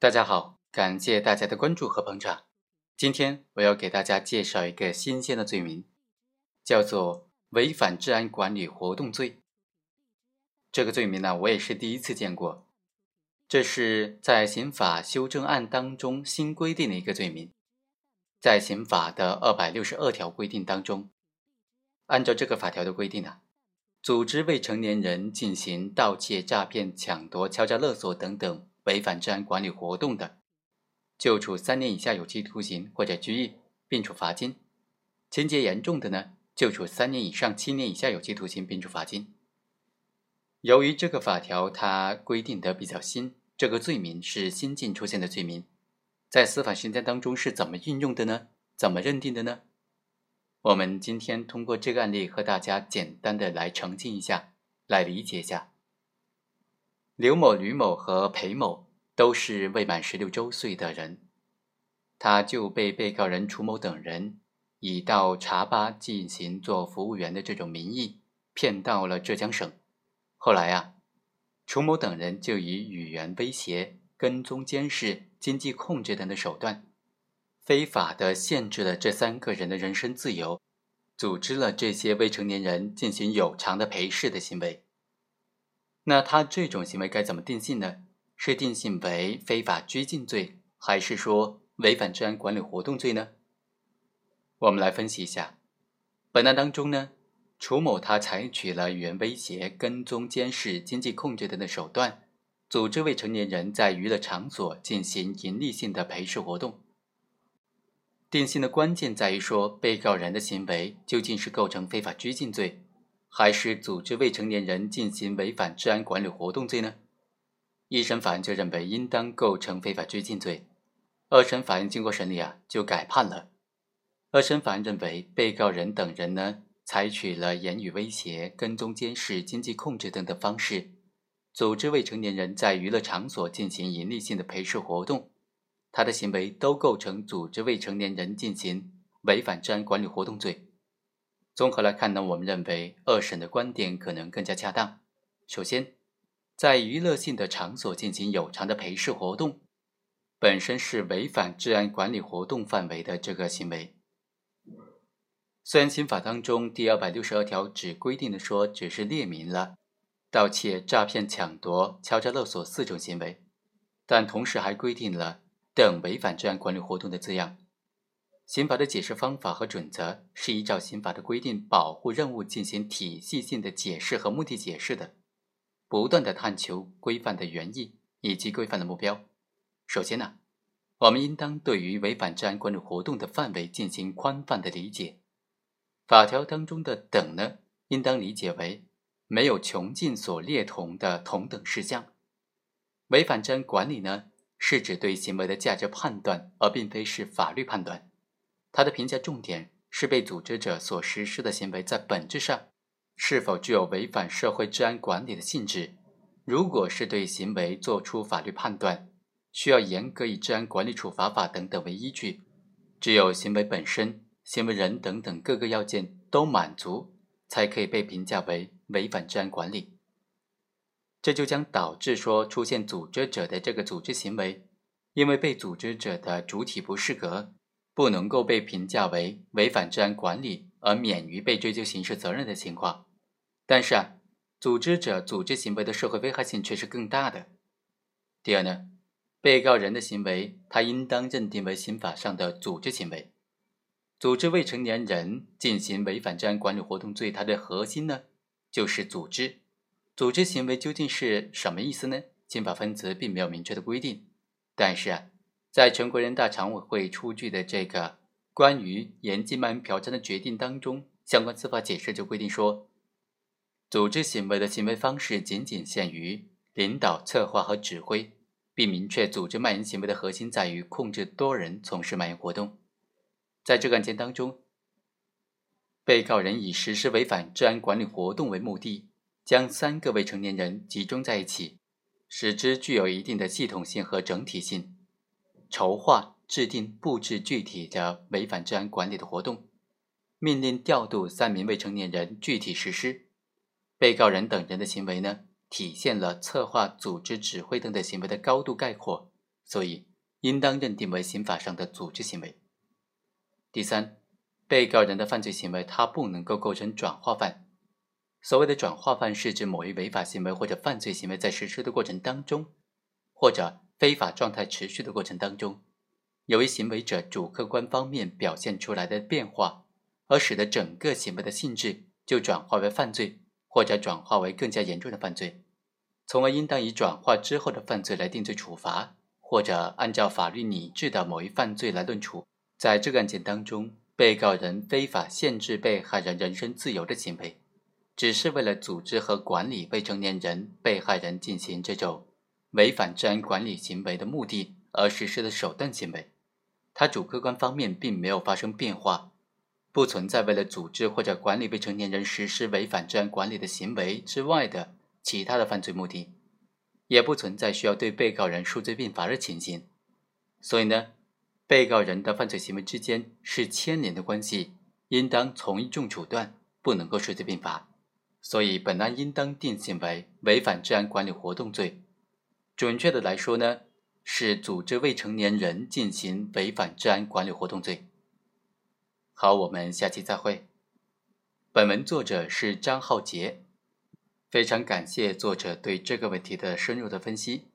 大家好，感谢大家的关注和捧场。今天我要给大家介绍一个新鲜的罪名，叫做违反治安管理活动罪。这个罪名呢，我也是第一次见过。这是在刑法修正案当中新规定的一个罪名，在刑法的二百六十二条规定当中，按照这个法条的规定呢。组织未成年人进行盗窃、诈骗、抢夺、敲诈勒索等等违反治安管理活动的，就处三年以下有期徒刑或者拘役，并处罚金；情节严重的呢，就处三年以上七年以下有期徒刑，并处罚金。由于这个法条它规定的比较新，这个罪名是新近出现的罪名，在司法实践当中是怎么运用的呢？怎么认定的呢？我们今天通过这个案例和大家简单的来澄清一下，来理解一下。刘某、吕某和裴某都是未满十六周岁的人，他就被被告人楚某等人以到茶吧进行做服务员的这种名义骗到了浙江省。后来啊，楚某等人就以语言威胁、跟踪监视、经济控制等的手段。非法的限制了这三个人的人身自由，组织了这些未成年人进行有偿的陪侍的行为。那他这种行为该怎么定性呢？是定性为非法拘禁罪，还是说违反治安管理活动罪呢？我们来分析一下。本案当中呢，楚某他采取了语言威胁、跟踪监视、经济控制等的手段，组织未成年人在娱乐场所进行盈利性的陪侍活动。定性的关键在于说，被告人的行为究竟是构成非法拘禁罪，还是组织未成年人进行违反治安管理活动罪呢？一审法院就认为应当构成非法拘禁罪，二审法院经过审理啊，就改判了。二审法院认为，被告人等人呢，采取了言语威胁、跟踪监视、经济控制等等方式，组织未成年人在娱乐场所进行盈利性的陪侍活动。他的行为都构成组织未成年人进行违反治安管理活动罪。综合来看呢，我们认为二审的观点可能更加恰当。首先，在娱乐性的场所进行有偿的陪侍活动，本身是违反治安管理活动范围的这个行为。虽然刑法当中第二百六十二条只规定的说只是列明了盗窃、诈骗、抢夺、敲诈勒索四种行为，但同时还规定了。等违反治安管理活动的字样，刑法的解释方法和准则是依照刑法的规定保护任务进行体系性的解释和目的解释的，不断的探求规范的原意以及规范的目标。首先呢，我们应当对于违反治安管理活动的范围进行宽泛的理解。法条当中的“等”呢，应当理解为没有穷尽所列同的同等事项。违反治安管理呢？是指对行为的价值判断，而并非是法律判断。他的评价重点是被组织者所实施的行为在本质上是否具有违反社会治安管理的性质。如果是对行为作出法律判断，需要严格以治安管理处罚法等等为依据。只有行为本身、行为人等等各个要件都满足，才可以被评价为违反治安管理。这就将导致说出现组织者的这个组织行为，因为被组织者的主体不适格，不能够被评价为违反治安管理而免于被追究刑事责任的情况。但是啊，组织者组织行为的社会危害性却是更大的。第二呢，被告人的行为他应当认定为刑法上的组织行为，组织未成年人进行违反治安管理活动罪，它的核心呢就是组织。组织行为究竟是什么意思呢？刑法分则并没有明确的规定，但是啊，在全国人大常委会出具的这个关于严禁卖淫嫖娼的决定当中，相关司法解释就规定说，组织行为的行为方式仅仅限于领导、策划和指挥，并明确组织卖淫行为的核心在于控制多人从事卖淫活动。在这个案件当中，被告人以实施违反治安管理活动为目的。将三个未成年人集中在一起，使之具有一定的系统性和整体性，筹划、制定、布置具体的违反治安管理的活动，命令调度三名未成年人具体实施。被告人等人的行为呢，体现了策划、组织、指挥等的行为的高度概括，所以应当认定为刑法上的组织行为。第三，被告人的犯罪行为他不能够构成转化犯。所谓的转化犯是指某一违法行为或者犯罪行为在实施的过程当中，或者非法状态持续的过程当中，由于行为者主客观方面表现出来的变化，而使得整个行为的性质就转化为犯罪，或者转化为更加严重的犯罪，从而应当以转化之后的犯罪来定罪处罚，或者按照法律拟制的某一犯罪来论处。在这个案件当中，被告人非法限制被害人人身自由的行为。只是为了组织和管理未成年人被害人进行这种违反治安管理行为的目的而实施的手段行为，它主客观方面并没有发生变化，不存在为了组织或者管理未成年人实施违反治安管理的行为之外的其他的犯罪目的，也不存在需要对被告人数罪并罚的情形。所以呢，被告人的犯罪行为之间是牵连的关系，应当从一重处断，不能够数罪并罚。所以，本案应当定性为违反治安管理活动罪。准确的来说呢，是组织未成年人进行违反治安管理活动罪。好，我们下期再会。本文作者是张浩杰，非常感谢作者对这个问题的深入的分析。